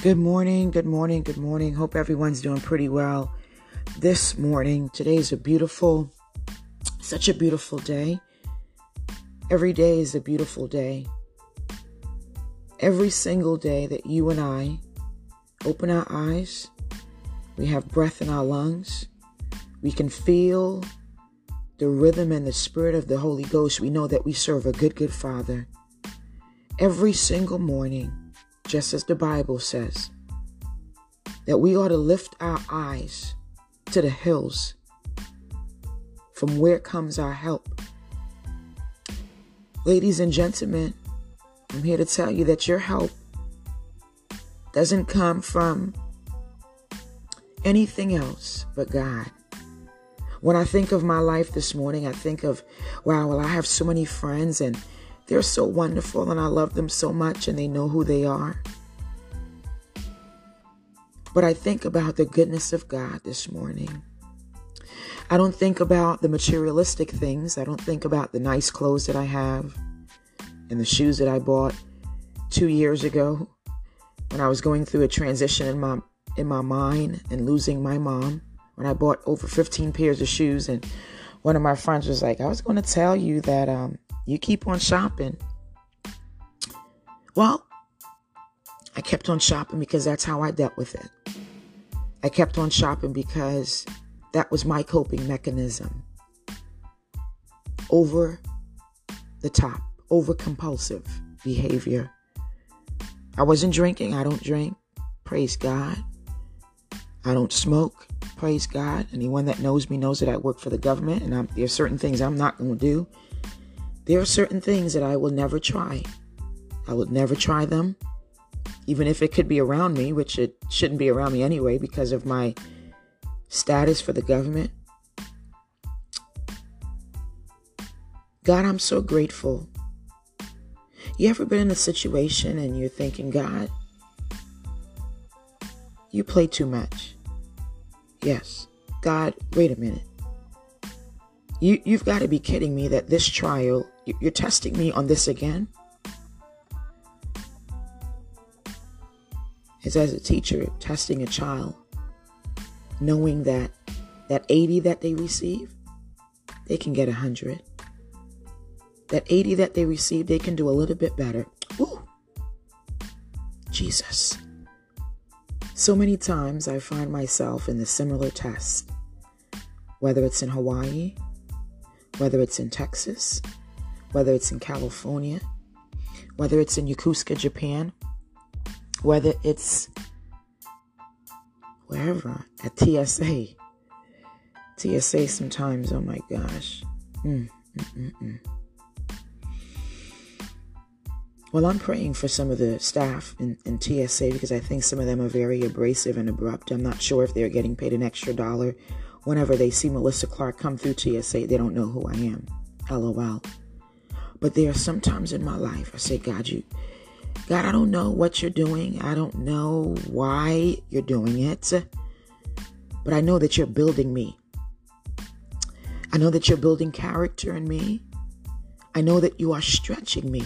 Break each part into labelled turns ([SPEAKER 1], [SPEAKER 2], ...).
[SPEAKER 1] Good morning, good morning, good morning. Hope everyone's doing pretty well this morning. Today is a beautiful, such a beautiful day. Every day is a beautiful day. Every single day that you and I open our eyes, we have breath in our lungs, we can feel the rhythm and the spirit of the Holy Ghost. We know that we serve a good, good Father. Every single morning, just as the Bible says, that we ought to lift our eyes to the hills from where comes our help. Ladies and gentlemen, I'm here to tell you that your help doesn't come from anything else but God. When I think of my life this morning, I think of, wow, well, I have so many friends and they're so wonderful and I love them so much and they know who they are. But I think about the goodness of God this morning. I don't think about the materialistic things. I don't think about the nice clothes that I have and the shoes that I bought two years ago when I was going through a transition in my in my mind and losing my mom when I bought over 15 pairs of shoes and one of my friends was like, I was going to tell you that um, you keep on shopping. Well, I kept on shopping because that's how I dealt with it. I kept on shopping because that was my coping mechanism. Over the top, over compulsive behavior. I wasn't drinking. I don't drink. Praise God. I don't smoke. Praise God. Anyone that knows me knows that I work for the government and I'm, there are certain things I'm not going to do. There are certain things that I will never try. I would never try them, even if it could be around me, which it shouldn't be around me anyway because of my status for the government. God, I'm so grateful. You ever been in a situation and you're thinking, God, you play too much? Yes. God, wait a minute. You, you've got to be kidding me that this trial, you're testing me on this again? It's as a teacher testing a child, knowing that that 80 that they receive, they can get 100. That 80 that they receive, they can do a little bit better. Ooh, Jesus. So many times I find myself in the similar test, whether it's in Hawaii, whether it's in Texas, whether it's in California, whether it's in Yokosuka, Japan, whether it's wherever at TSA. TSA sometimes, oh my gosh. Mm, mm, mm, mm, well, I'm praying for some of the staff in, in TSA because I think some of them are very abrasive and abrupt. I'm not sure if they're getting paid an extra dollar whenever they see Melissa Clarke come through TSA, they don't know who I am. LOL. But there are some times in my life I say, God, you, God, I don't know what you're doing. I don't know why you're doing it. But I know that you're building me. I know that you're building character in me. I know that you are stretching me.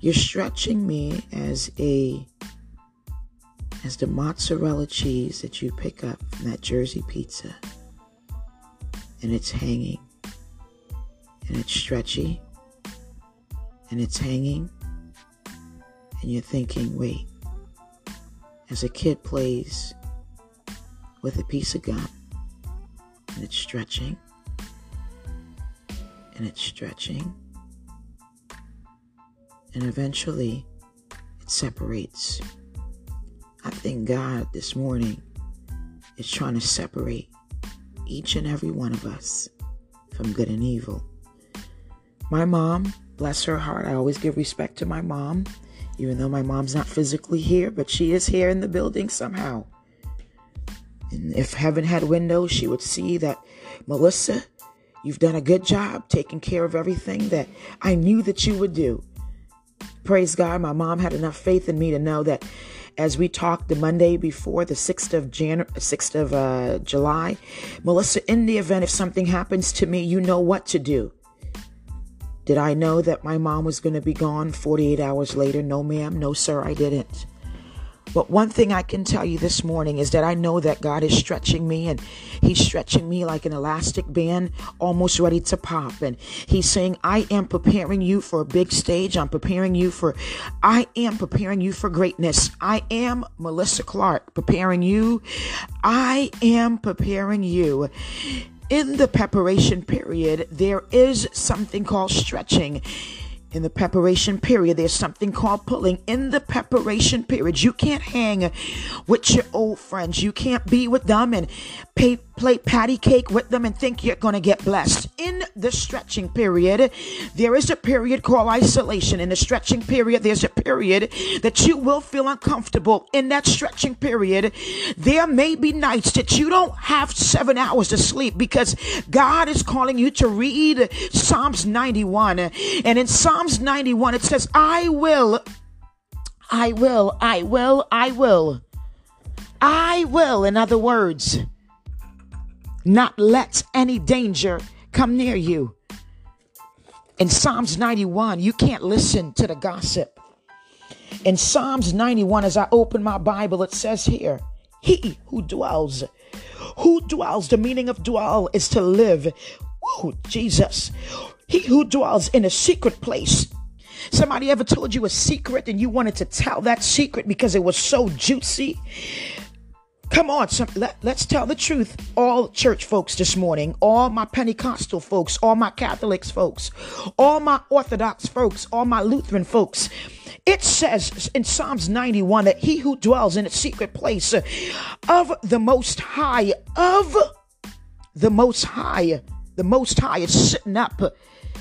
[SPEAKER 1] You're stretching me as a as the mozzarella cheese that you pick up from that Jersey pizza. And it's hanging. And it's stretchy. And it's hanging. And you're thinking, wait. As a kid plays with a piece of gum. And it's stretching. And it's stretching. And eventually it separates I think God this morning is trying to separate each and every one of us from good and evil. My mom, bless her heart, I always give respect to my mom, even though my mom's not physically here, but she is here in the building somehow. And if heaven had windows, she would see that, Melissa, you've done a good job taking care of everything that I knew that you would do. Praise God, my mom had enough faith in me to know that as we talked the Monday before, the 6th of Jan- 6th of uh, July, Melissa, in the event if something happens to me, you know what to do. Did I know that my mom was going to be gone 48 hours later? No, ma'am. No, sir, I didn't. But one thing I can tell you this morning is that I know that God is stretching me and He's stretching me like an elastic band, almost ready to pop. And He's saying, I am preparing you for a big stage. I'm preparing you for, I am preparing you for greatness. I am Melissa Clarke preparing you. I am preparing you. In the preparation period, there is something called stretching. In the preparation period, there's something called pulling. In the preparation period, you can't hang with your old friends. You can't be with them and pay, play patty cake with them and think you're going to get blessed. In the stretching period, there is a period called isolation. In the stretching period, there's a period that you will feel uncomfortable. In that stretching period, there may be nights that you don't have seven hours to sleep because God is calling you to read Psalms 91. And in Psalms Psalms 91, it says, I will, I will, I will, I will, I will, in other words, not let any danger come near you. In Psalms 91, you can't listen to the gossip. In Psalms 91, as I open my Bible, it says here, He who dwells, who dwells, the meaning of dwell is to live. Woo, Jesus. He who dwells in a secret place. Somebody ever told you a secret and you wanted to tell that secret because it was so juicy? Come on, some, let, let's tell the truth. All church folks this morning, all my Pentecostal folks, all my Catholics folks, all my Orthodox folks, all my Lutheran folks. It says in Psalms 91 that he who dwells in a secret place of the Most High, of the Most High, the Most High is sitting up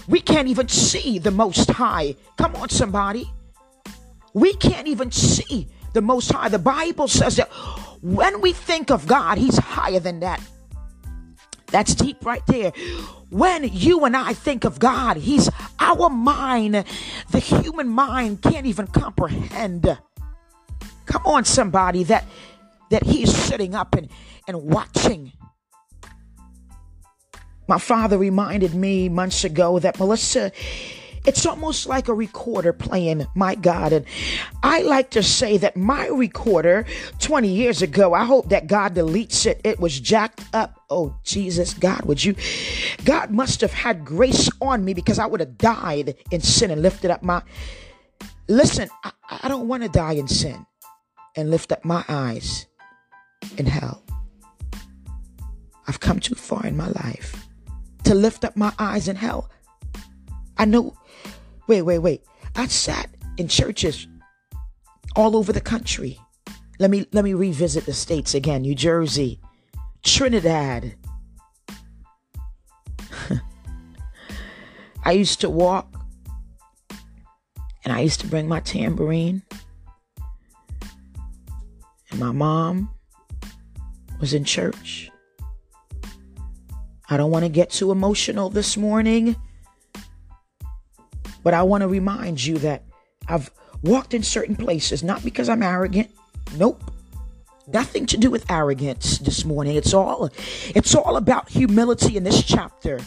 [SPEAKER 1] we can't even see the Most High. Come on, somebody. We can't even see the Most High. The Bible says that when we think of God, He's higher than that. That's deep right there. When you and I think of God, He's our mind. The human mind can't even comprehend. Come on, somebody, that that He's sitting up and, and watching my father reminded me months ago that Melissa, it's almost like a recorder playing my God. And I like to say that my recorder 20 years ago, I hope that God deletes it. It was jacked up. Oh, Jesus, God, would you? God must have had grace on me because I would have died in sin and lifted up my. Listen, I, I don't want to die in sin and lift up my eyes in hell. I've come too far in my life to lift up my eyes in hell. I know, wait, wait, wait. I sat in churches all over the country. Let me let me revisit the states again. New Jersey, Trinidad. I used to walk and I used to bring my tambourine. And my mom was in church. I don't want to get too emotional this morning, but I want to remind you that I've walked in certain places, not because I'm arrogant. Nope. Nothing to do with arrogance this morning. It's all it's all about humility in this chapter.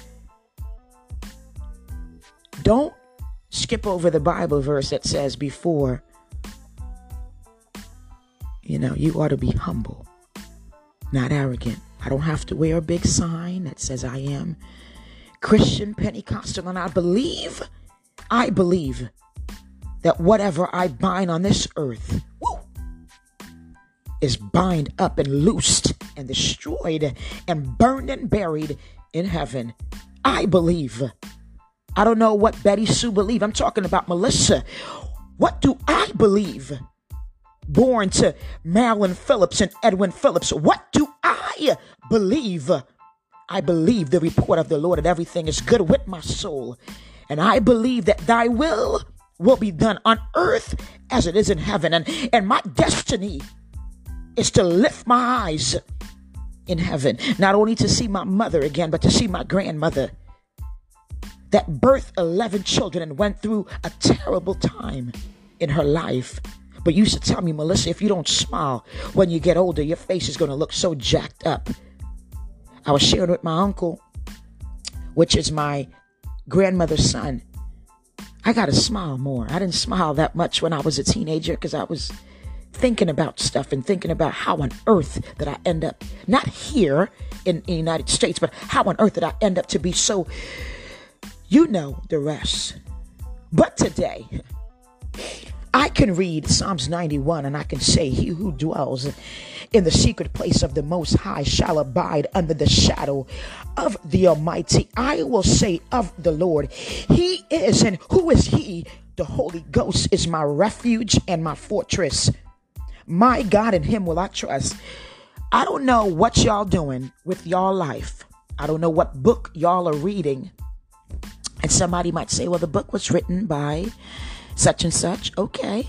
[SPEAKER 1] Don't skip over the Bible verse that says before you know, you ought to be humble, not arrogant. I don't have to wear a big sign that says I am Christian Pentecostal. And I believe, I believe that whatever I bind on this earth woo, is bind up and loosed and destroyed and burned and buried in heaven. I believe. I don't know what Betty Sue believe. I'm talking about Melissa. What do I believe? Born to Marilyn Phillips and Edwin Phillips. What do I believe? I believe the report of the Lord that everything is good with my soul. And I believe that thy will will be done on earth as it is in heaven. And, and my destiny is to lift my eyes in heaven, not only to see my mother again, but to see my grandmother that birthed 11 children and went through a terrible time in her life. But you used to tell me, Melissa, if you don't smile when you get older, your face is going to look so jacked up. I was sharing with my uncle, which is my grandmother's son. I got to smile more. I didn't smile that much when I was a teenager because I was thinking about stuff and thinking about how on earth that I end up not here in the United States, but how on earth did I end up to be so you know the rest. But today I can read Psalms 91 and I can say, He who dwells in the secret place of the Most High shall abide under the shadow of the Almighty. I will say of the Lord, He is, and who is He? The Holy Ghost is my refuge and my fortress. My God, in Him will I trust. I don't know what y'all doing with y'all life. I don't know what book y'all are reading. And somebody might say, well, the book was written by such and such. Okay.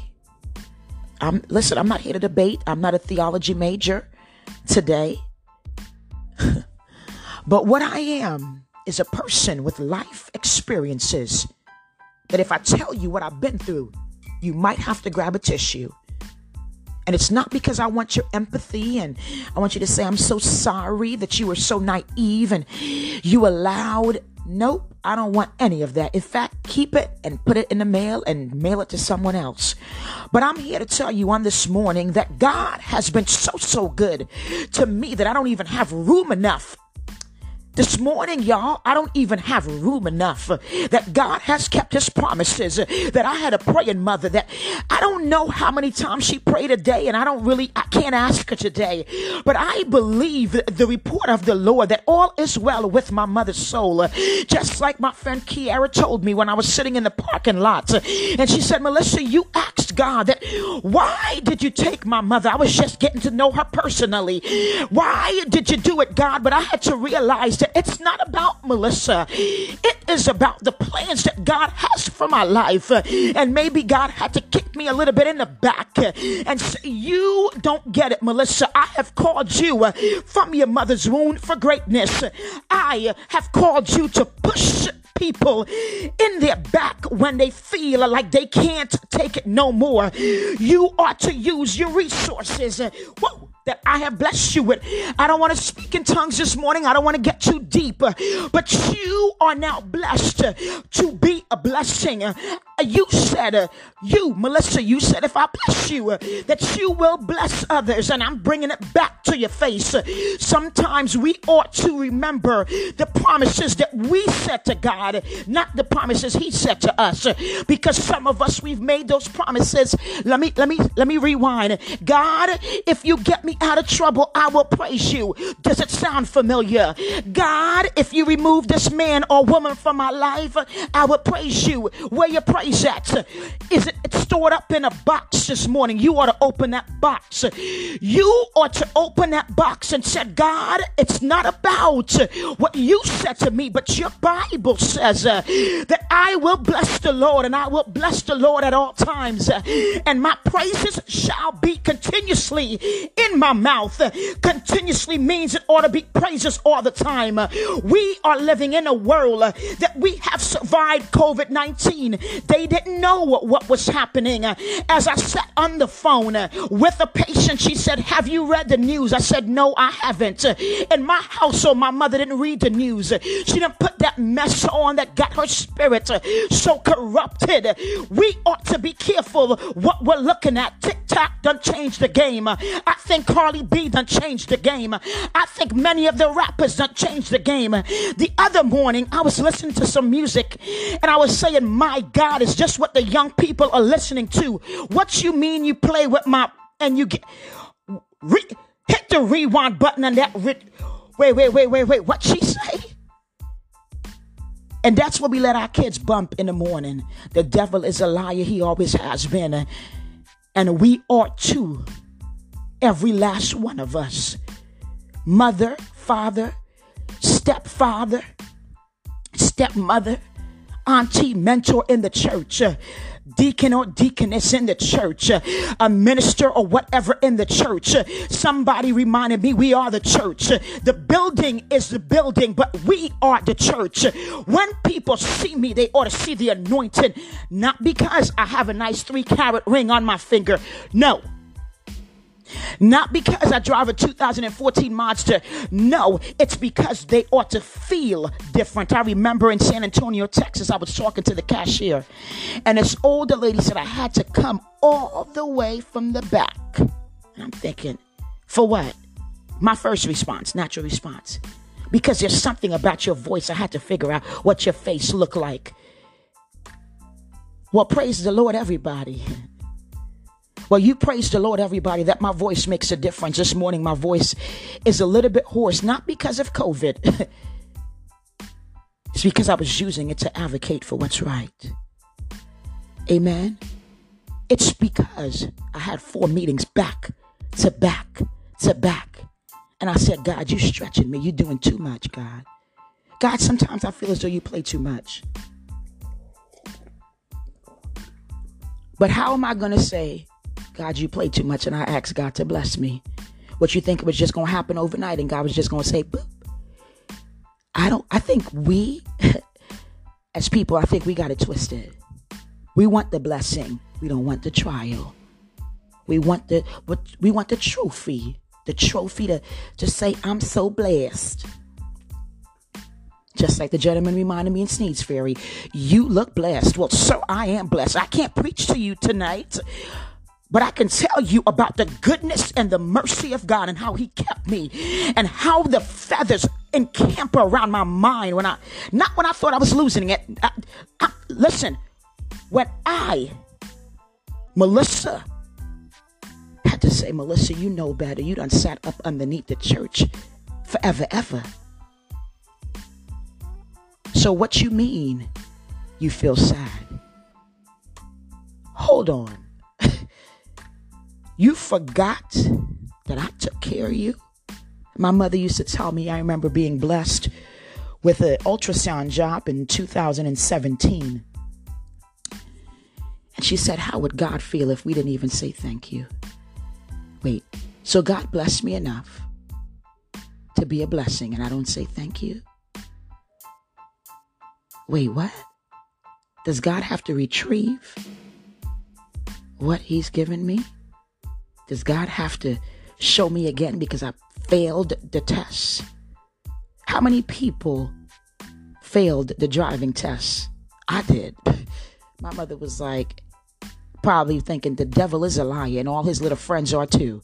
[SPEAKER 1] I'm listen, I'm not here to debate. I'm not a theology major today. but what I am is a person with life experiences that if I tell you what I've been through, you might have to grab a tissue. And it's not because I want your empathy and I want you to say, I'm so sorry that you were so naive and you allowed. Nope, I don't want any of that. In fact, keep it and put it in the mail and mail it to someone else. But I'm here to tell you on this morning that God has been so, so good to me that I don't even have room enough this morning, y'all, I don't even have room enough uh, that God has kept his promises. Uh, that I had a praying mother that I don't know how many times she prayed a day, and I don't really, I can't ask her today. But I believe the report of the Lord that all is well with my mother's soul. Uh, just like my friend Kiara told me when I was sitting in the parking lot. And she said, Melissa, you asked God that why did you take my mother? I was just getting to know her personally. Why did you do it, God? But I had to realize it's not about Melissa. It is about the plans that God has for my life. And maybe God had to kick me a little bit in the back and say, You don't get it, Melissa. I have called you uh, from your mother's womb for greatness. I have called you to push people in their back when they feel like they can't take it no more. You are to use your resources. Whoa that I have blessed you with. I don't want to speak in tongues this morning. I don't want to get too deep, uh, but you are now blessed uh, to be a blessing. Uh, you said, you, Melissa, you said, if I bless you, that you will bless others, and I'm bringing it back to your face. Sometimes we ought to remember the promises that we said to God, not the promises He said to us, because some of us we've made those promises. Let me, let me, let me rewind. God, if you get me me out of trouble, I will praise you. Does it sound familiar? God, if you remove this man or woman from my life, I will praise you. Where your praise at? Is it stored up in a box this morning? You ought to open that box. You ought to open that box and said, God, it's not about what you said to me, but your Bible says uh, that I will bless the Lord and I will bless the Lord at all times. Uh, and my praises shall be continuously in my mouth uh, continuously means it ought to be praises all the time. Uh, we are living in a world uh, that we have survived COVID 19. They didn't know what was happening. As I sat on the phone with a patient, she said, Have you read the news? I said, No, I haven't. In my household, my mother didn't read the news. She didn't put that mess on that got her spirit so corrupted. We ought to be careful what we're looking at. TikTok done changed the game. I think Cardi B done changed the game. I think many of the rappers done changed the game. The other morning, I was listening to some music and I was saying, My God, it's just what the young people are listening to. What you mean you play with my and you get re, hit the rewind button on that. Re, wait, wait, wait, wait, wait. What she say? And that's what we let our kids bump in the morning. The devil is a liar. He always has been. And we ought to Every last one of us. Mother, father, stepfather, stepmother, auntie, mentor in the church, uh, deacon or deaconess in the church, uh, a minister or whatever in the church. Somebody reminded me we are the church. The building is the building, but we are the church. When people see me, they ought to see the anointing, not because I have a nice three carat ring on my finger. No Not because I drive a 2014 Mazda. No, it's because they ought to feel different. I remember in San Antonio, Texas, I was talking to the cashier, and this older lady said I had to come all the way from the back. And I'm thinking, for what? My first response, natural response. Because there's something about your voice, I had to figure out what your face looked like. Well, praise the Lord, everybody. Well, you praise the Lord, everybody, that my voice makes a difference. This morning, my voice is a little bit hoarse, not because of COVID. it's because I was using it to advocate for what's right. Amen. It's because I had four meetings back to back to back. And I said, God, you're stretching me. You're doing too much, God. God, sometimes I feel as though you play too much. But how am I going to say God, you play too much. And I asked God to bless me. What you think was just going to happen overnight and God was just going to say, Boop. I don't, I think we, as people, I think we got it twisted. We want the blessing. We don't want the trial. We want the, what we want the trophy. The trophy to, to say, I'm so blessed. Just like the gentleman reminded me in Sneads Ferry, you look blessed. Well, sir, I am blessed. I can't preach to you tonight but I can tell you about the goodness and the mercy of God and how He kept me and how the feathers encamp around my mind when I, not when I thought I was losing it. I, I, listen, when I, Melissa, had to say, Melissa, you know better. You done sat up underneath the church forever, ever. So what you mean you feel sad? Hold on. You forgot that I took care of you. My mother used to tell me, I remember being blessed with an ultrasound job in 2017. And she said, How would God feel if we didn't even say thank you? Wait, so God blessed me enough to be a blessing, and I don't say thank you? Wait, what? Does God have to retrieve what He's given me? Does God have to show me again because I failed the test? How many people failed the driving test? I did. My mother was like, probably thinking the devil is a liar and all his little friends are too.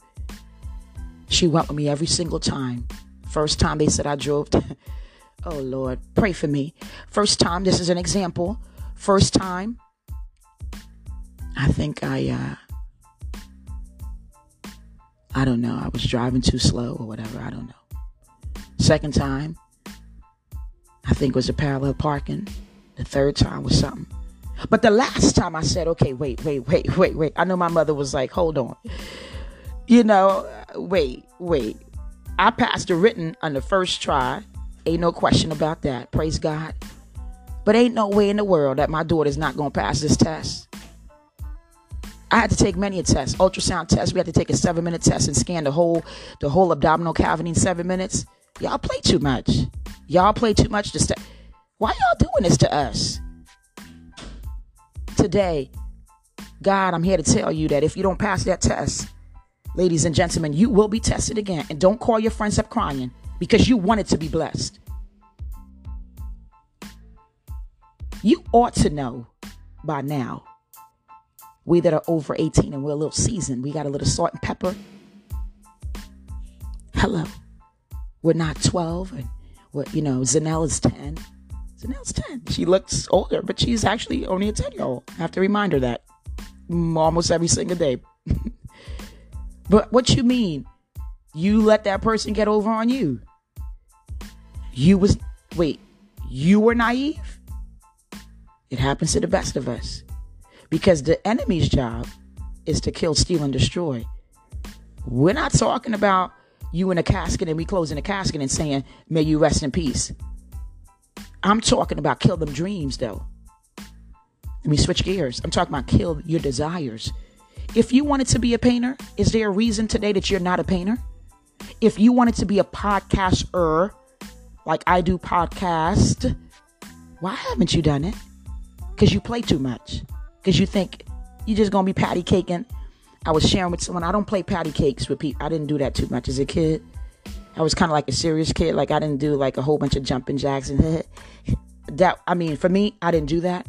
[SPEAKER 1] She went with me every single time. First time they said I drove. To, oh Lord, pray for me. First time, this is an example. First time, I think I uh, I don't know. I was driving too slow or whatever. I don't know. Second time, I think was a parallel parking. The third time was something. But the last time I said, okay, wait, wait, wait, wait, wait. I know my mother was like, hold on. You know, wait, wait. I passed the written on the first try. Ain't no question about that. Praise God. But ain't no way in the world that my daughter's not going to pass this test. I had to take many a test, ultrasound test. We had to take a seven minute test and scan the whole the whole abdominal cavity in seven minutes. Y'all play too much. Y'all play too much to stay. Why y'all doing this to us? Today, God, I'm here to tell you that if you don't pass that test, ladies and gentlemen, you will be tested again. And don't call your friends up crying because you wanted to be blessed. You ought to know by now we that are over 18 and we're a little seasoned, we got a little salt and pepper. Hello. We're not 12 and we're, you know, Zanelle is 10. Zanelle's 10. She looks older, but she's actually only a 10 year old. I have to remind her that mm, almost every single day. but what you mean? You let that person get over on you. You was, wait, you were naive? It happens to the best of us because the enemy's job is to kill, steal, and destroy. We're not talking about you in a casket and we closing a casket and saying, May you rest in peace. I'm talking about kill them dreams, though. Let me switch gears. I'm talking about kill your desires. If you wanted to be a painter, is there a reason today that you're not a painter? If you wanted to be a podcaster, like I do podcast, why haven't you done it? Because you play too much because you think you're just gonna be patty caking I was sharing with someone. I don't play patty cakes with people. I didn't do that too much as a kid. I was kind of like a serious kid. Like I didn't do like a whole bunch of jumping jacks and that. I mean, for me, I didn't do that.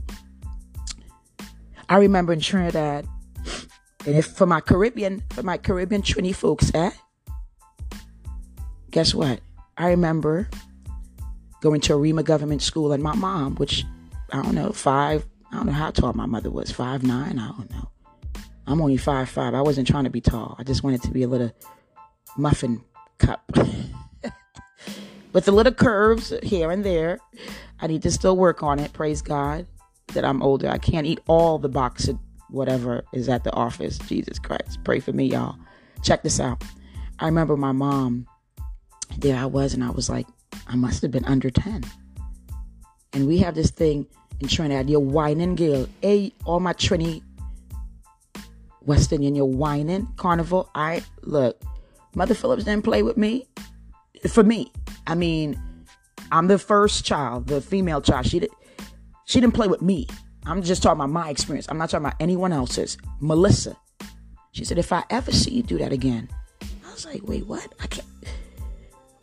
[SPEAKER 1] I remember in Trinidad, and if for my Caribbean, for my Caribbean Trini folks, eh? Guess what? I remember going to Arima Government School, and my mom, which I don't know, five, I don't know how tall my mother was, five nine, I don't know. I'm only five five. I wasn't trying to be tall. I just wanted to be a little muffin cup. With the little curves here and there. I need to still work on it. Praise God that I'm older. I can't eat all the box of whatever is at the office. Jesus Christ. Pray for me, y'all. Check this out. I remember my mom, there I was, and I was like, I must have been under 10. And we have this thing in Trinidad, you're whining girl. Hey, all my Trini West Indian, you're whining. Carnival. I look, Mother Phillips didn't play with me. For me. I mean, I'm the first child, the female child. She did she didn't play with me. I'm just talking about my experience. I'm not talking about anyone else's. Melissa. She said, if I ever see you do that again, I was like, wait, what? I can't.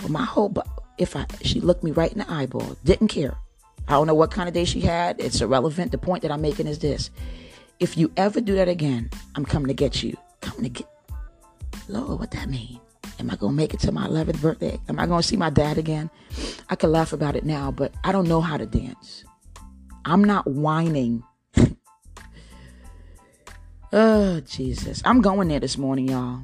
[SPEAKER 1] Well, my whole, if I, she looked me right in the eyeball, didn't care. I don't know what kind of day she had. It's irrelevant. The point that I'm making is this. If you ever do that again, I'm coming to get you. Coming to get. Lord, what that mean? Am I to make it to my 11th birthday? Am I to see my dad again? I could laugh about it now, but I don't know how to dance. I'm not whining. oh, Jesus. I'm going there this morning, y'all.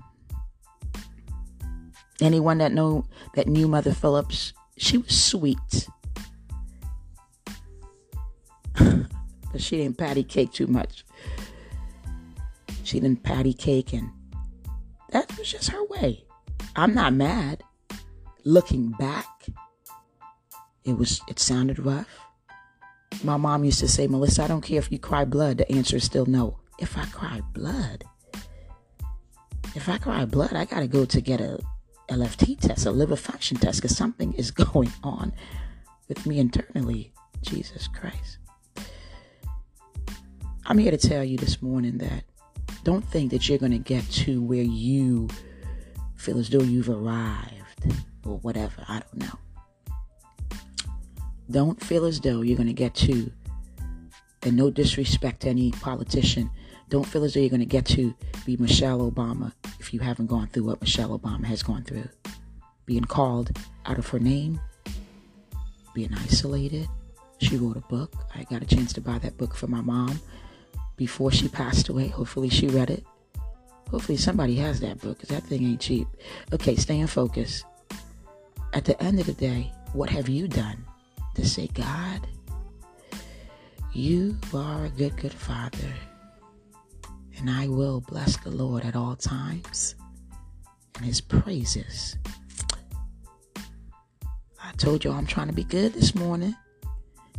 [SPEAKER 1] Anyone that know that knew Mother Phillips, she was sweet. But she didn't patty cake too much. She didn't patty cake and that was just her way. I'm not mad. Looking back, it was it sounded rough. My mom used to say, Melissa, I don't care if you cry blood. The answer is still no. If I cry blood, if I cry blood, I got to go to get a LFT test, a liver function test, because something is going on with me internally. Jesus Christ. I'm here to tell you this morning that don't think that you're going to get to where you feel as though you've arrived or whatever. I don't know. Don't feel as though you're going to get to, and no disrespect to any politician, don't feel as though you're going to get to be Michelle Obama if you haven't gone through what Michelle Obama has gone through. Being called out of her name, being isolated. She wrote a book. I got a chance to buy that book for my mom before she passed away. Hopefully, she read it. Hopefully, somebody has that book because that thing ain't cheap. Okay, stay in focus. At the end of the day, what have you done? to say, God, you are a good, good Father, and I will bless the Lord at all times and his praises. I told you I'm trying to be good this morning.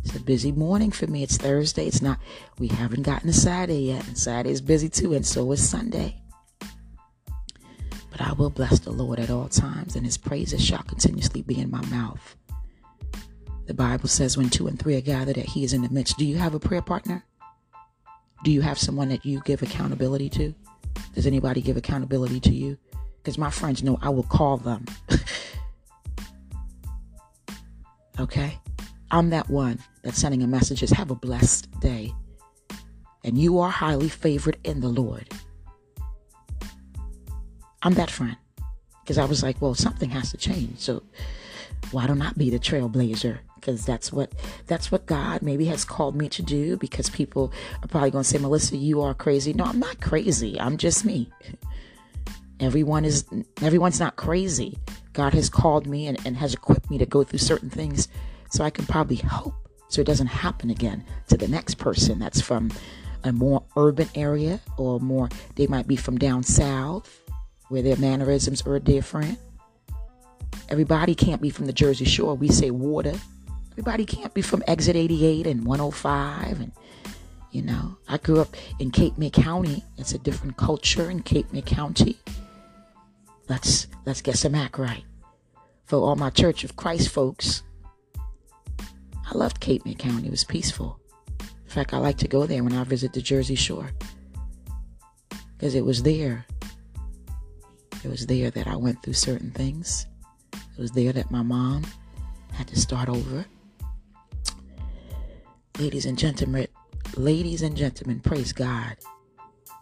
[SPEAKER 1] It's a busy morning for me. It's Thursday. It's not, we haven't gotten to Saturday yet, and Saturday is busy too, and so is Sunday. But I will bless the Lord at all times, and his praises shall continuously be in my mouth. The Bible says when two and three are gathered that he is in the midst. Do you have a prayer partner? Do you have someone that you give accountability to? Does anybody give accountability to you? Because my friends know I will call them. okay? I'm that one that's sending a message have a blessed day. And you are highly favored in the Lord. I'm that friend. Because I was like, well, something has to change. So why don't I be the trailblazer? because that's what that's what God maybe has called me to do because people are probably to say Melissa you are crazy no I'm not crazy I'm just me everyone is everyone's not crazy God has called me and, and has equipped me to go through certain things so I can probably hope so it doesn't happen again to the next person that's from a more urban area or more they might be from down south where their mannerisms are different everybody can't be from the Jersey Shore. We say water. Everybody can't be from Exit 88 and 105 and you know, I grew up in Cape May County. It's a different culture in Cape May County. Let's let's get some act right. For all my Church of Christ folks, I loved Cape May County. It was peaceful. In fact, I like to go there when I visit the Jersey Shore. Because it was there. It was there that I went through certain things. It was there that my mom had to start over. Ladies and gentlemen, ladies and gentlemen, praise God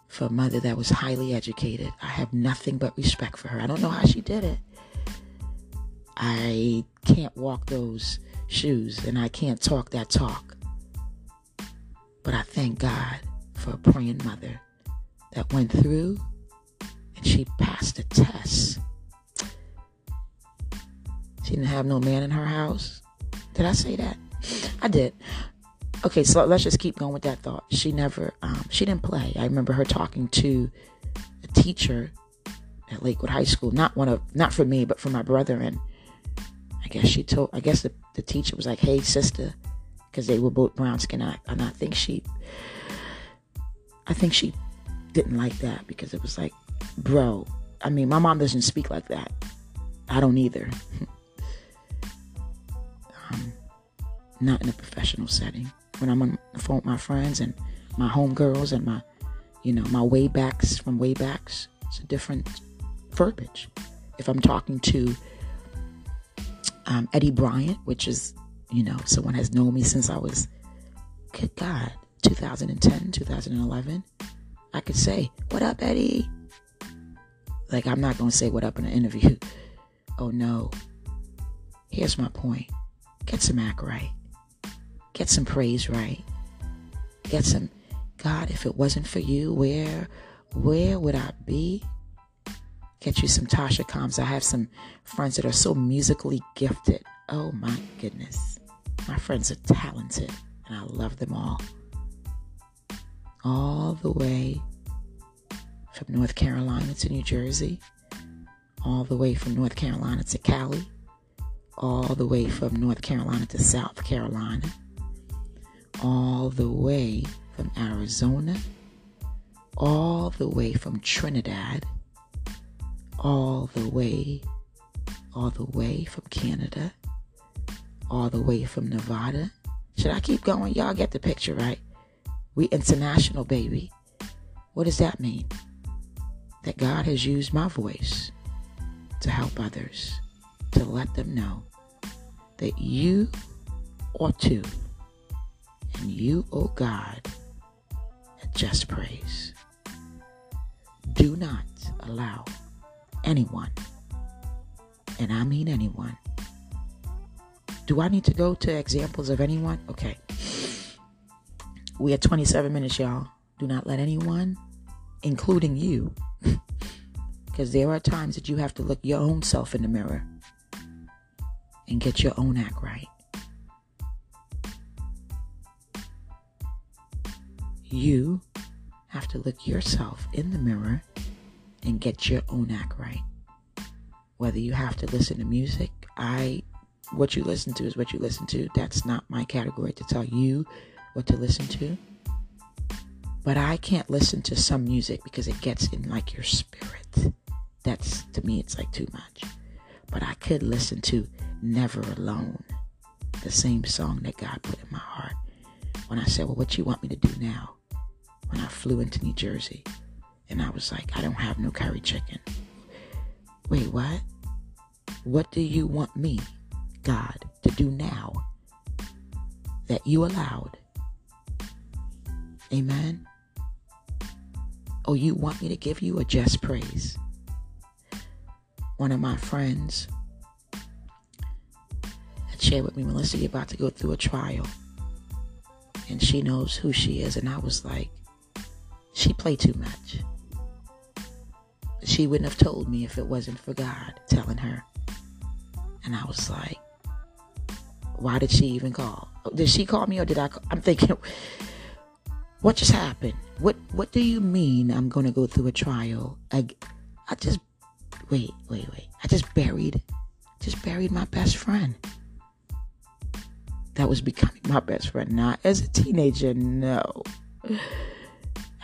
[SPEAKER 1] for a mother that was highly educated. I have nothing but respect for her. I don't know how she did it. I can't walk those shoes and I can't talk that talk. But I thank God for a praying mother that went through and she passed the test. She didn't have no man in her house. Did I say that? I did. Okay, so let's just keep going with that thought. She never, um, she didn't play. I remember her talking to a teacher at Lakewood High School. Not one of, not for me, but for my brother. And I guess she told, I guess the, the teacher was like, "Hey, sister," because they were both brown skin. I, and I think she, I think she didn't like that because it was like, bro. I mean, my mom doesn't speak like that. I don't either. um, not in a professional setting. When I'm on the phone with my friends and my homegirls and my, you know, my waybacks from waybacks, it's a different verbiage. If I'm talking to um, Eddie Bryant, which is, you know, someone has known me since I was, good God, 2010, 2011, I could say, What up, Eddie? Like, I'm not going to say what up in an interview. Oh, no. Here's my point get some act right, get some praise right, get some, God, if it wasn't for you, where, where would I be? Get you some Tasha Cobbs. I have some friends that are so musically gifted. Oh my goodness. My friends are talented and I love them all. All the way from North Carolina to New Jersey, all the way from North Carolina to Cali, all the way from North Carolina to South Carolina, all the way from Arizona, all the way from Trinidad, all the way, all the way from Canada, all the way from Nevada. Should I keep going? Y'all get the picture, right? We international, baby. What does that mean? That God has used my voice to help others, to let them know that you ought to, and you, oh God, just praise. Do not allow anyone, and I mean anyone. Do I need to go to examples of anyone? Okay. We are 27 minutes, y'all. Do not let anyone, including you, because there are times that you have to look your own self in the mirror and get your own act right. You have to look yourself in the mirror and get your own act right. Whether you have to listen to music, I what you listen to is what you listen to. That's not my category to tell you what to listen to. But I can't listen to some music because it gets in like your spirit. That's to me it's like too much. But I could listen to Never Alone, the same song that God put in my heart. When I said, Well, what you want me to do now? When I flew into New Jersey and I was like, I don't have no curry chicken. Wait, what? What do you want me, God, to do now that you allowed? Amen. Oh, you want me to give you a just praise? One of my friends had shared with me, Melissa, you're about to go through a trial. And she knows who she is. And I was like, she played too much. She wouldn't have told me if it wasn't for God telling her. And I was like, why did she even call? Did she call me or did I call? I'm thinking, what just happened? What What do you mean I'm going to go through a trial? I, I just, wait, wait, wait. I just buried, just buried my best friend. That was becoming my best friend. Not as a teenager, no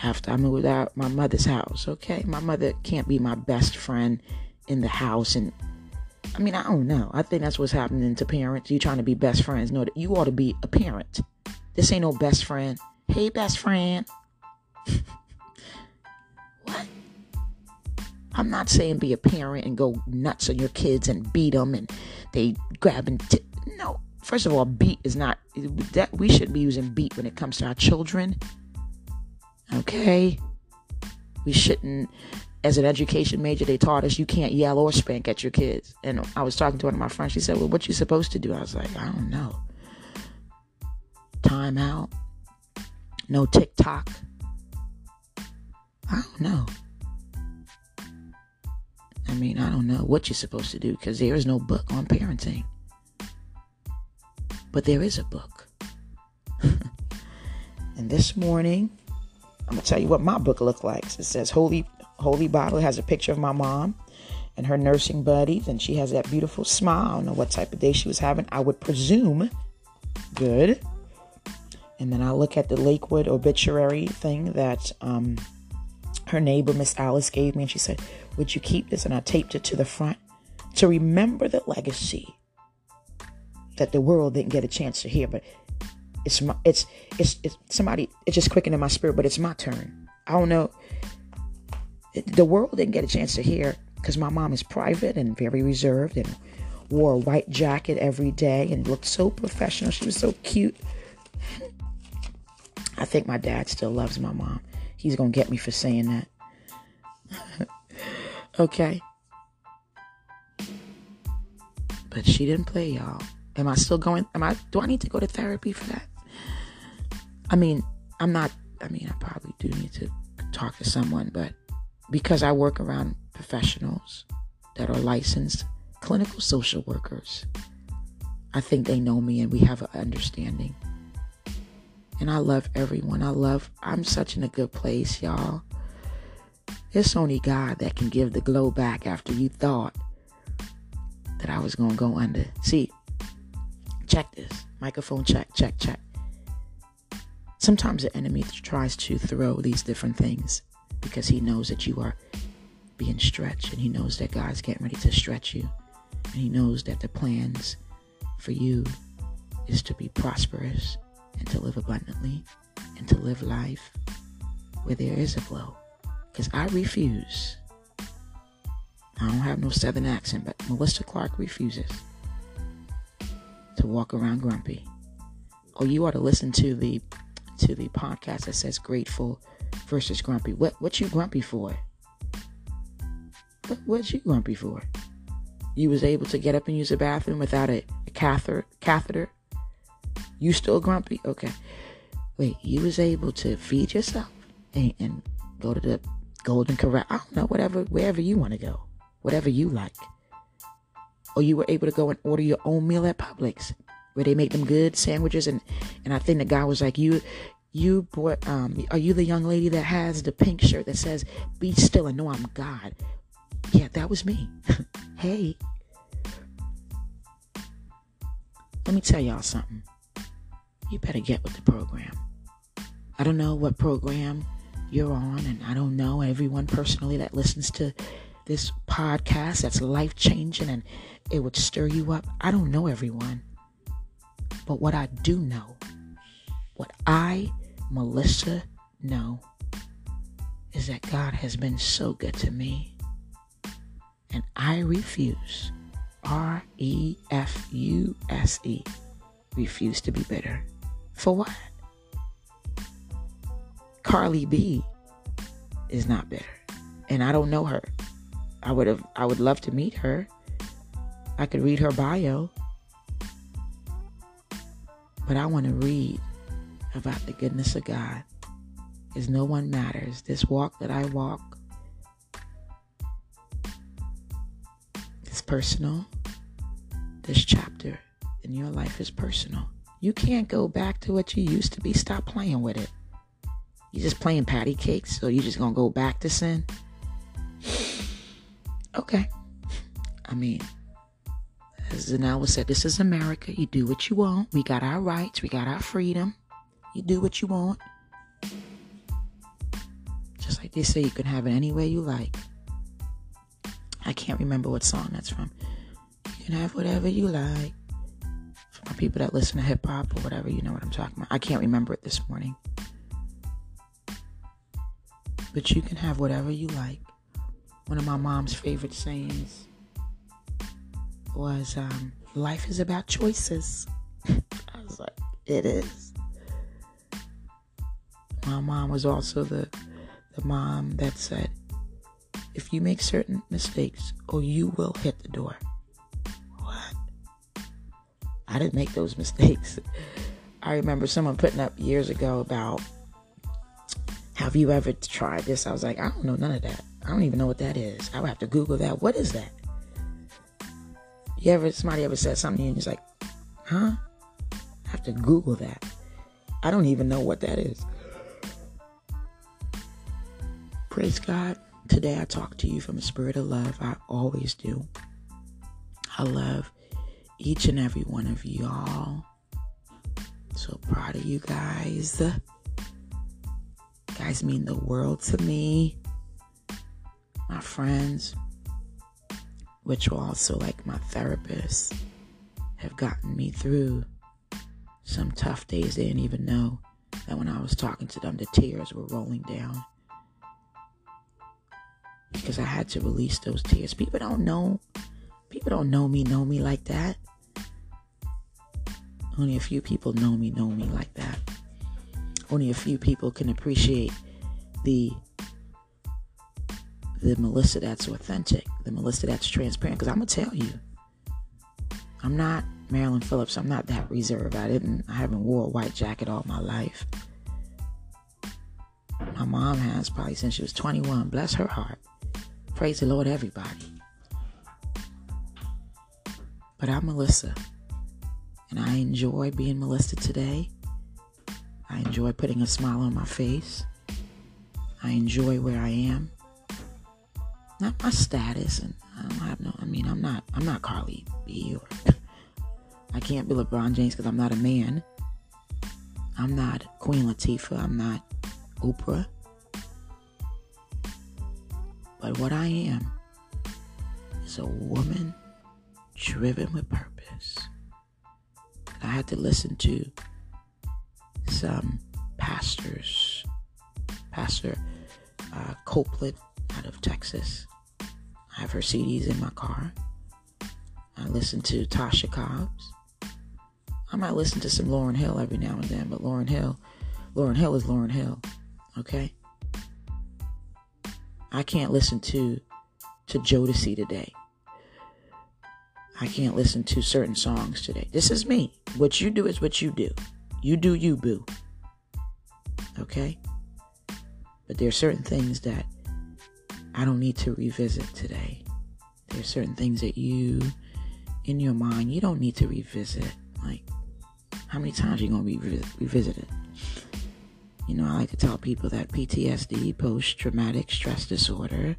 [SPEAKER 1] after I moved out my mother's house. Okay, my mother can't be my best friend in the house, and I mean I don't know. I think that's what's happening to parents. You trying to be best friends? No, you ought to be a parent. This ain't no best friend. Hey, best friend. What? I'm not saying be a parent and go nuts on your kids and beat them and they grab and t- no. First of all, beat is not that we shouldn't be using beat when it comes to our children. Okay? We shouldn't as an education major, they taught us you can't yell or spank at your kids. And I was talking to one of my friends. She said, Well, what you supposed to do? I was like, I don't know. Time out. No TikTok. I don't know. I mean, I don't know what you're supposed to do because there is no book on parenting. But there is a book. and this morning, I'm to tell you what my book looked like. It says Holy Holy. It has a picture of my mom and her nursing buddies, and she has that beautiful smile. I don't know what type of day she was having. I would presume good. And then I look at the Lakewood obituary thing that um, her neighbor, Miss Alice, gave me, and she said, Would you keep this? And I taped it to the front to remember the legacy that the world didn't get a chance to hear. But it's my, it's, it's, it's somebody, it's just quickened in my spirit, but it's my turn. I don't know the world didn't get a chance to hear because my mom is private and very reserved and wore a white jacket every day and looked so professional. She was so cute. I think my dad still loves my mom. He's going to get me for saying that. okay. But she didn't play, y'all. Am I still going? Am I? Do I need to go to therapy for that? I mean, I'm not. I mean, I probably do need to talk to someone, but because I work around professionals that are licensed clinical social workers, I think they know me and we have an understanding. And I love everyone. I love, I'm such in a good place, y'all. It's only God that can give the glow back after you thought that I was going to go under. See, check this. Microphone check, check, check. Sometimes the enemy tries to throw these different things because he knows that you are being stretched and he knows that God's getting ready to stretch you. And he knows that the plans for you is to be prosperous and to live abundantly and to live life where there is a flow. Because I refuse. I don't have no southern accent, but Melissa Clarke refuses to walk around grumpy. Oh, you ought to listen to the to the podcast that says grateful versus grumpy. What what you grumpy for? What what you grumpy for? You was able to get up and use the bathroom without a, a catheter catheter. You still grumpy? Okay. Wait, you was able to feed yourself and, and go to the Golden Corral. I don't know, whatever, wherever you want to go, whatever you like. Or you were able to go and order your own meal at Publix, where they make them good sandwiches. And and I think the guy was like, you you um are you the young lady that has the pink shirt that says be still and know i'm god? Yeah that was me. Hey. Let me tell y'all something. You better get with the program. I don't know what program you're on and i don't know everyone personally that listens to this podcast that's life changing and it would stir you up. I don't know everyone but what i do know what i Melissa know is that God has been so good to me. And I refuse, R E F U S E, refuse to be bitter. For what? Cardi B is not bitter. And I don't know her. I would have I would love to meet her. I could read her bio. But I want to read about the goodness of God is no one matters. This walk that I walk is personal. This chapter in your life is personal. You can't go back to what you used to be. Stop playing with it. You're just playing patty cakes, so you're just gonna go back to sin? Okay. I mean, as Zanella said, this is America. You do what you want. We got our rights. We got our freedom. You do what you want. Just like they say, you can have it any way you like. I can't remember what song that's from. You can have whatever you like. For my people that listen to hip hop or whatever, you know what I'm talking about. I can't remember it this morning. But you can have whatever you like. One of my mom's favorite sayings was, um, life is about choices. I was like, it is. My mom was also the the mom that said, if you make certain mistakes, or you will hit the door. What? I didn't make those mistakes. I remember someone putting up years ago about have you ever tried this? I was like, I don't know none of that. I don't even know what that is. I would have to Google that. What is that? You ever somebody ever said something and you're like, huh? I have to Google that. I don't even know what that is. Praise God. Today I talk to you from a spirit of love. I always do. I love each and every one of y'all. So proud of you guys. You guys mean the world to me. My friends, which were also like my therapists, have gotten me through some tough days. They didn't even know that when I was talking to them, the tears were rolling down because I had to release those tears. People don't know. People don't know me, know me like that. Only a few people know me, know me like that. Only a few people can appreciate the the Melissa that's authentic, the Melissa that's transparent. Because I'm gonna tell you, I'm not Marilyn Phillips. I'm not that reserved. I didn't. I haven't wore a white jacket all my life. My mom has probably since she was 21. Bless her heart. Praise the Lord, everybody. But I'm Melissa, and I enjoy being Melissa today. I enjoy putting a smile on my face. I enjoy where I am. Not my status, and I don't have no. I mean, I'm not. I'm not Cardi B, or I can't be LeBron James because I'm not a man. I'm not Queen Latifah. I'm not Oprah. But what I am is a woman driven with purpose. I had to listen to some pastors, Pastor uh, Copeland out of Texas. I have her CDs in my car. I listen to Tasha Cobbs. I might listen to some Lauryn Hill every now and then, but Lauryn Hill, Lauryn Hill is Lauryn Hill, okay? I can't listen to to Jodeci today. I can't listen to certain songs today. This is me. What you do is what you do. You do you, boo. Okay? But there are certain things that I don't need to revisit today. There are certain things that you, in your mind, you don't need to revisit. Like, how many times are you going to revisit, revisit it? You know, I like to tell people that PTSD, post traumatic stress disorder,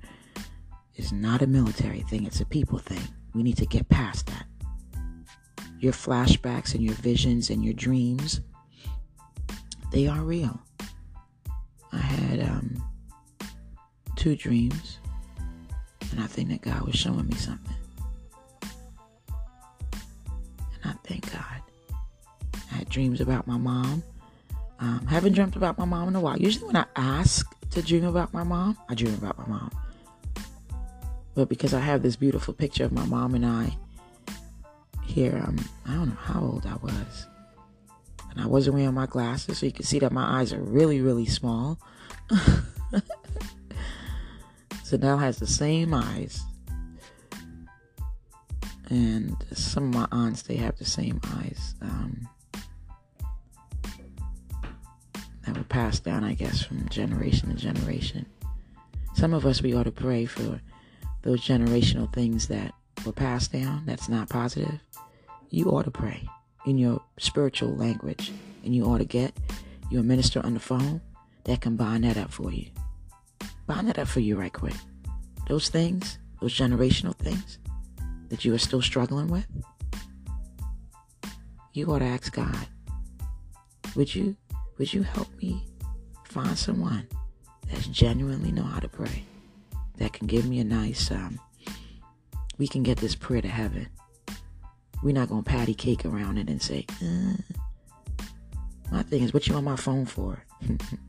[SPEAKER 1] is not a military thing, it's a people thing. We need to get past that. Your flashbacks and your visions and your dreams, they are real. I had um, two dreams, and I think that God was showing me something. And I thank God. I had dreams about my mom um, haven't dreamt about my mom in a while. Usually, when I ask to dream about my mom, I dream about my mom. But because I have this beautiful picture of my mom and I here, um, I don't know how old I was. And I wasn't wearing my glasses, so you can see that my eyes are really, really small. so now has the same eyes. And some of my aunts, they have the same eyes. Um, that were passed down, I guess, from generation to generation. Some of us, we ought to pray for those generational things that were passed down that's not positive. You ought to pray in your spiritual language, and you ought to get your minister on the phone that can bind that up for you. Bind that up for you right quick. Those things, those generational things that you are still struggling with, you ought to ask God, would you would you help me find someone that's genuinely know how to pray? That can give me a nice, um, we can get this prayer to heaven. We're not to patty cake around it and say, uh. my thing is, what you on my phone for?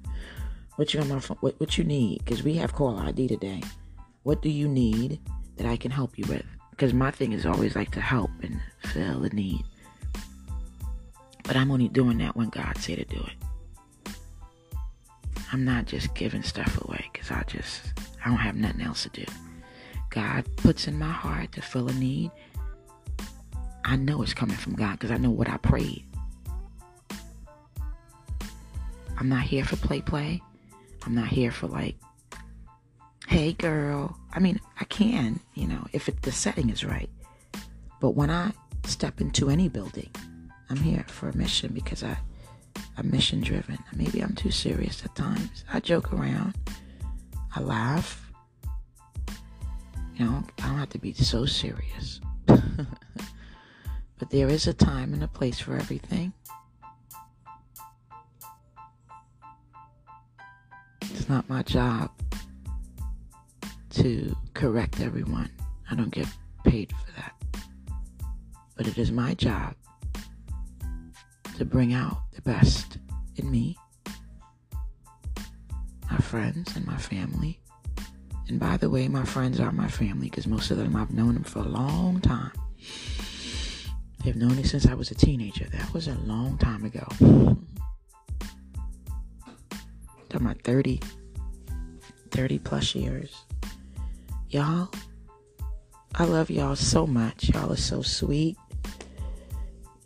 [SPEAKER 1] What you on my phone? What, what you need? Because we have call ID today. What do you need that I can help you with? Because my thing is always like to help and fill the need. But I'm only doing that when God say to do it. I'm not just giving stuff away because I just I don't have nothing else to do. God puts in my heart to fill a need. I know it's coming from God because I know what I prayed. I'm not here for play play. I'm not here for like, hey girl. I mean, I can, you know, if it, the setting is right. But when I step into any building, I'm here for a mission because I, I'm mission driven. Maybe I'm too serious at times. I joke around. I laugh. You know, I don't have to be so serious. but there is a time and a place for everything. It's not my job to correct everyone. I don't get paid for that. But it is my job to bring out the best in me, my friends, and my family. And by the way, my friends are my family because most of them I've known them for a long time. They've known me since I was a teenager. That was a long time ago talking about 30, 30 plus years. Y'all, I love y'all so much. Y'all are so sweet.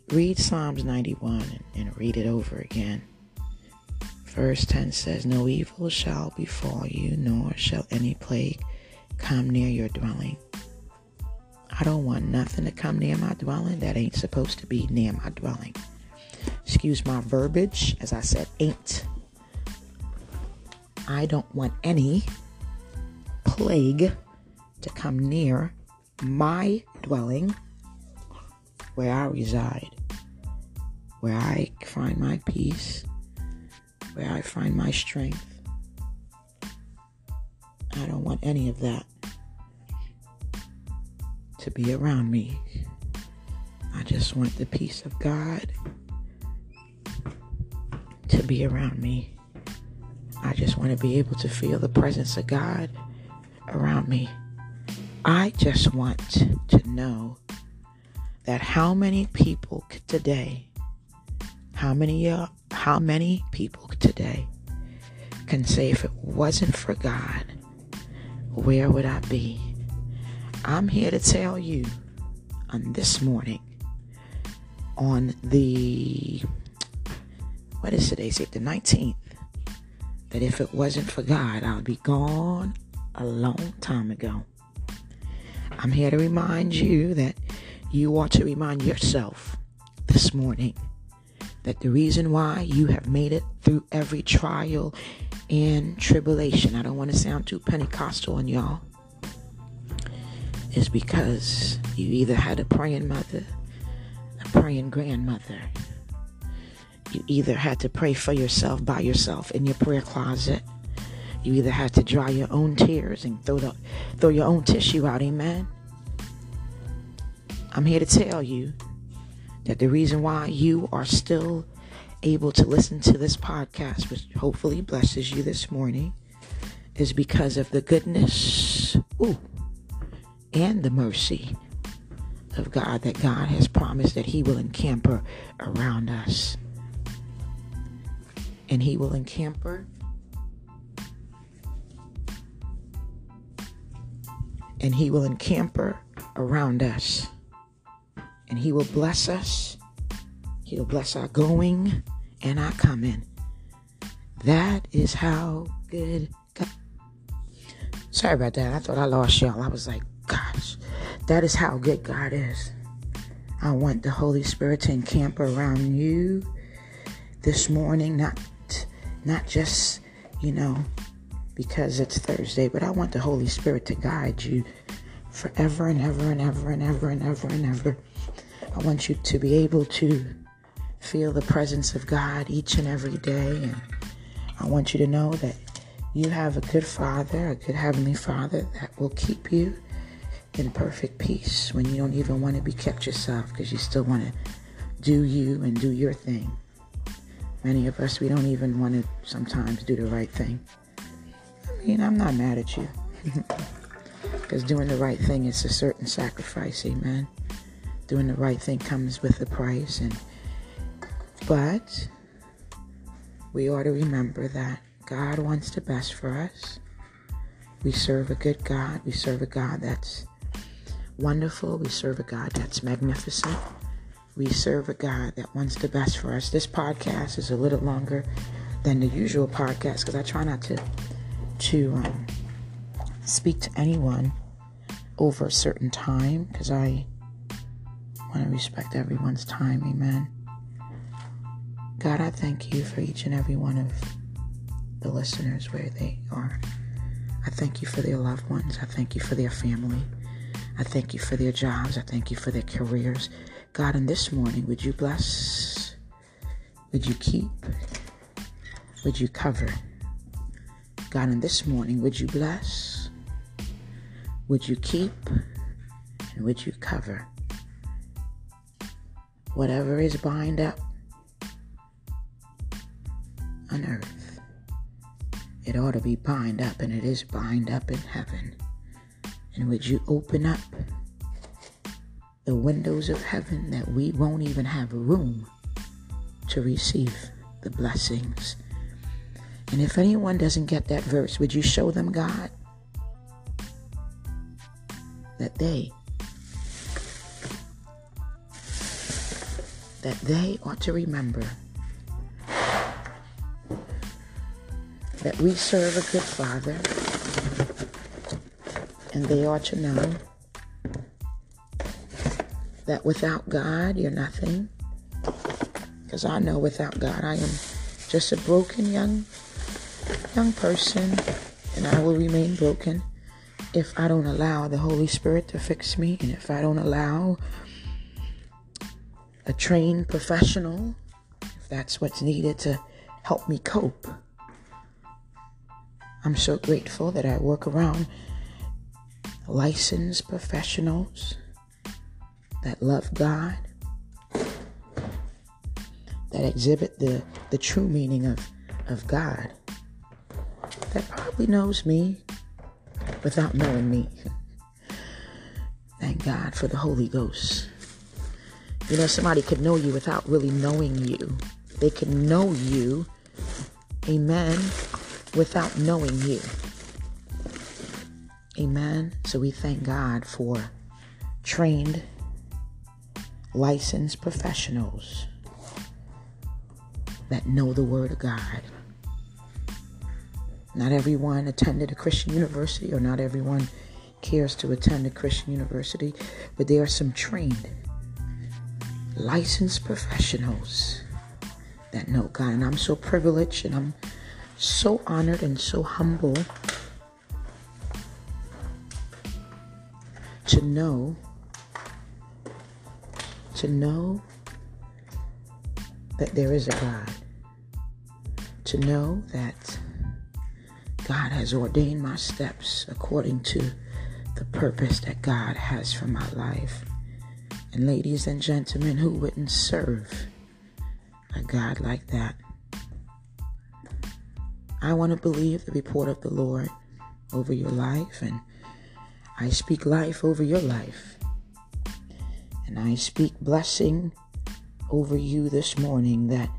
[SPEAKER 1] Read Psalms 91 and, and read it over again. Verse 10 says, No evil shall befall you, nor shall any plague come near your dwelling. I don't want nothing to come near my dwelling that ain't supposed to be near my dwelling. Excuse my verbiage, as I said, ain't I don't want any plague to come near my dwelling where I reside, where I find my peace, where I find my strength. I don't want any of that to be around me. I just want the peace of God to be around me. I just want to be able to feel the presence of God around me. I just want to know that how many people today, how many uh, how many people today can say if it wasn't for God, where would I be? I'm here to tell you on this morning on the what is today? Say the 19th that if it wasn't for God, I would be gone a long time ago. I'm here to remind you that you ought to remind yourself this morning that the reason why you have made it through every trial and tribulation, I don't want to sound too Pentecostal on y'all, is because you either had a praying mother, a praying grandmother, you either had to pray for yourself by yourself in your prayer closet. You either had to dry your own tears and throw the, throw your own tissue out. Amen. I'm here to tell you that the reason why you are still able to listen to this podcast, which hopefully blesses you this morning, is because of the goodness ooh, and the mercy of God that God has promised that He will encamp around us and he will encamper and he will encamper around us. And he will bless us. He'll bless our going and our coming. That is how good God. sorry about that. I thought i lost y'all. I was like gosh that is how good god is. I want the holy spirit to encamp around you this morning not not just, you know, because it's Thursday, but I want the Holy Spirit to guide you forever and ever and ever and ever and ever and ever. I want you to be able to feel the presence of God each and every day. And I want you to know that you have a good Father, a good Heavenly Father that will keep you in perfect peace when you don't even want to be kept yourself because you still want to do you and do your thing. Many of us, we don't even want to sometimes do the right thing. I mean, I'm not mad at you. Because doing the right thing is a certain sacrifice, amen. Doing the right thing comes with a price and but we ought to remember that God wants the best for us. We serve a good God. We serve a God that's wonderful. We serve a God that's magnificent. We serve a God that wants the best for us. This podcast is a little longer than the usual podcast because I try not to to um, speak to anyone over a certain time because I want to respect everyone's time. Amen. God, I thank you for each and every one of the listeners where they are. I thank you for their loved ones. I thank you for their family. I thank you for their jobs. I thank you for their careers. God, in this morning, would you bless? Would you keep? Would you cover? God, in this morning, would you bless? Would you keep? And would you cover? Whatever is bind up on earth, it ought to be bind up, and it is bind up in heaven. And would you open up the windows of heaven that we won't even have room to receive the blessings? And if anyone doesn't get that verse, would you show them, God, that they that they ought to remember that we serve a good Father, and they ought to know that without God, you're nothing. Because I know without God, I am just a broken young young person, and I will remain broken if I don't allow the Holy Spirit to fix me, and if I don't allow a trained professional, if that's what's needed to help me cope. I'm so grateful that I work around licensed professionals that love God, that exhibit the, the true meaning of, of God that probably knows me without knowing me. Thank God for the Holy Ghost. You know, somebody could know you without really knowing you. They could know you, amen, without knowing you. Amen. So we thank God for trained, licensed professionals that know the Word of God. Not everyone attended a Christian university, or not everyone cares to attend a Christian university, but there are some trained, licensed professionals that know God. And I'm so privileged and I'm so honored and so humble to know to know that there is a God. To know that God has ordained my steps according to the purpose that God has for my life. And ladies and gentlemen, who wouldn't serve a God like that? I want to believe the report of the Lord over your life, and I speak life over your life. And I speak blessing over you this morning that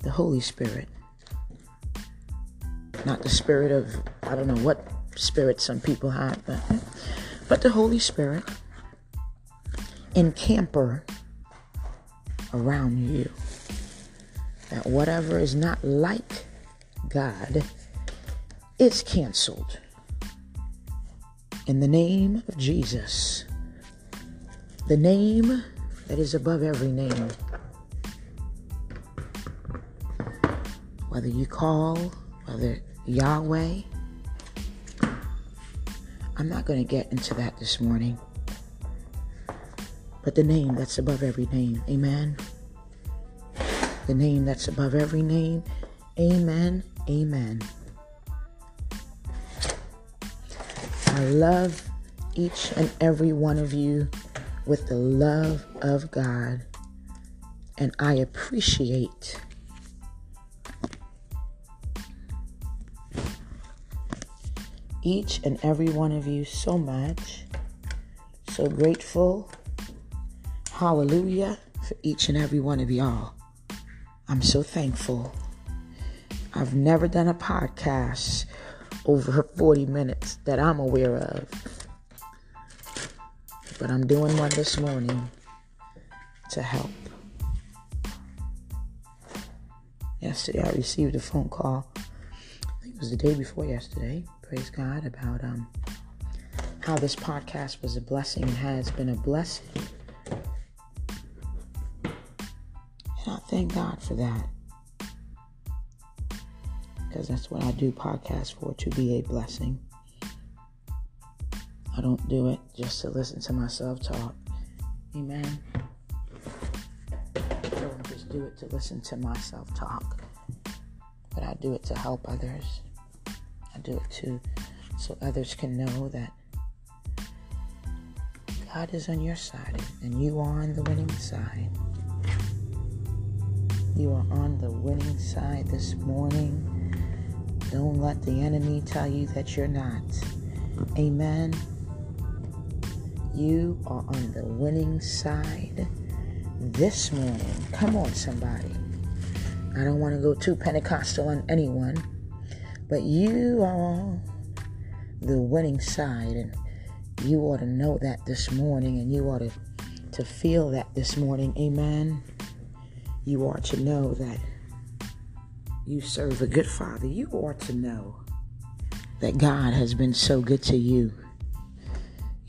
[SPEAKER 1] the Holy Spirit not the spirit of I don't know what spirit some people have, but but the Holy Spirit encamper around you. That whatever is not like God is canceled. In the name of Jesus, the name that is above every name. Whether you call, whether Yahweh. I'm not going to get into that this morning. But the name that's above every name. Amen. The name that's above every name. Amen. Amen. I love each and every one of you with the love of God. And I appreciate each and every one of you so much. So grateful. Hallelujah for each and every one of y'all. I'm so thankful. I've never done a podcast over 40 minutes that I'm aware of. But I'm doing one this morning to help. Yesterday I received a phone call. I think it was the day before yesterday. Praise God about um how this podcast was a blessing and has been a blessing. And I thank God for that. Because that's what I do podcasts for, to be a blessing. I don't do it just to listen to myself talk. Amen. I don't just do it to listen to myself talk, but I do it to help others. I do it to so others can know that God is on your side and you are on the winning side. You are on the winning side this morning. Don't let the enemy tell you that you're not. Amen. You are on the winning side this morning. Come on, somebody. I don't want to go too Pentecostal on anyone, but you are the winning side, and you ought to know that this morning, and you ought to, to feel that this morning. Amen. You ought to know that you serve a good Father. You ought to know that God has been so good to you.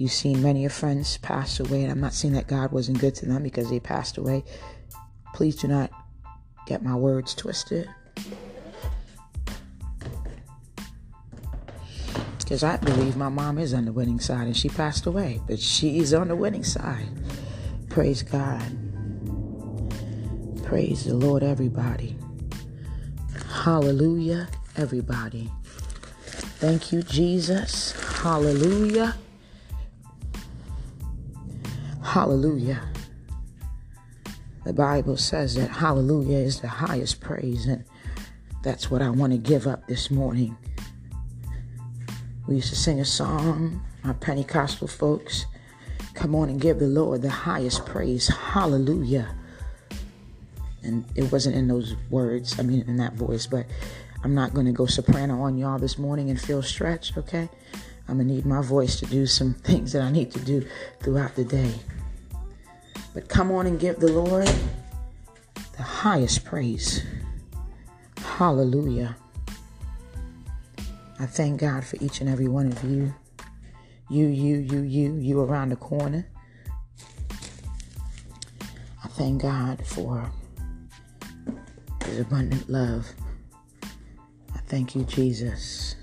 [SPEAKER 1] You've seen many of friends pass away, and I'm not saying that God wasn't good to them because they passed away. Please do not get my words twisted. Because I believe my mom is on the winning side and she passed away, but she is on the winning side. Praise God. Praise the Lord, everybody. Hallelujah, everybody. Thank you, Jesus. Hallelujah. Hallelujah. The Bible says that hallelujah is the highest praise, and that's what I want to give up this morning. We used to sing a song, my Pentecostal folks. Come on and give the Lord the highest praise. Hallelujah. And it wasn't in those words, I mean, in that voice, but I'm not going to go soprano on y'all this morning and feel stretched, okay? I'm going to need my voice to do some things that I need to do throughout the day. But come on and give the Lord the highest praise. Hallelujah. I thank God for each and every one of you. You, you, you, you, you around the corner. I thank God for His abundant love. I thank you, Jesus,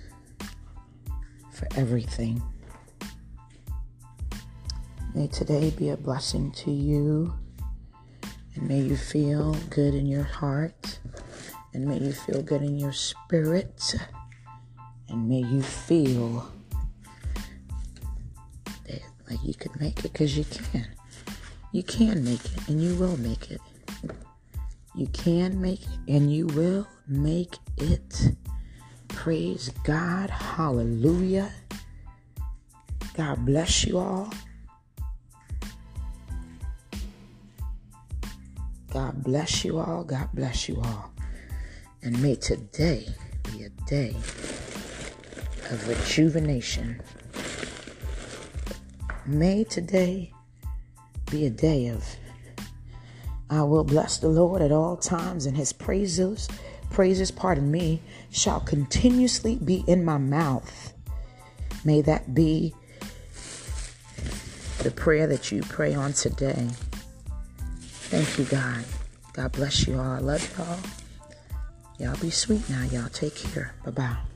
[SPEAKER 1] for everything. May today be a blessing to you. And may you feel good in your heart. And may you feel good in your spirit. And may you feel that like you can make it because you can. You can make it and you will make it. You can make it and you will make it. Praise God. Hallelujah. God bless you all. God bless you all. God bless you all. And may today be a day of rejuvenation. May today be a day of I will bless the Lord at all times, and his praises, praises, pardon me, shall continuously be in my mouth. May that be the prayer that you pray on today. Thank you, God. God bless you all. I love y'all. Y'all be sweet now. Y'all take care. Bye bye.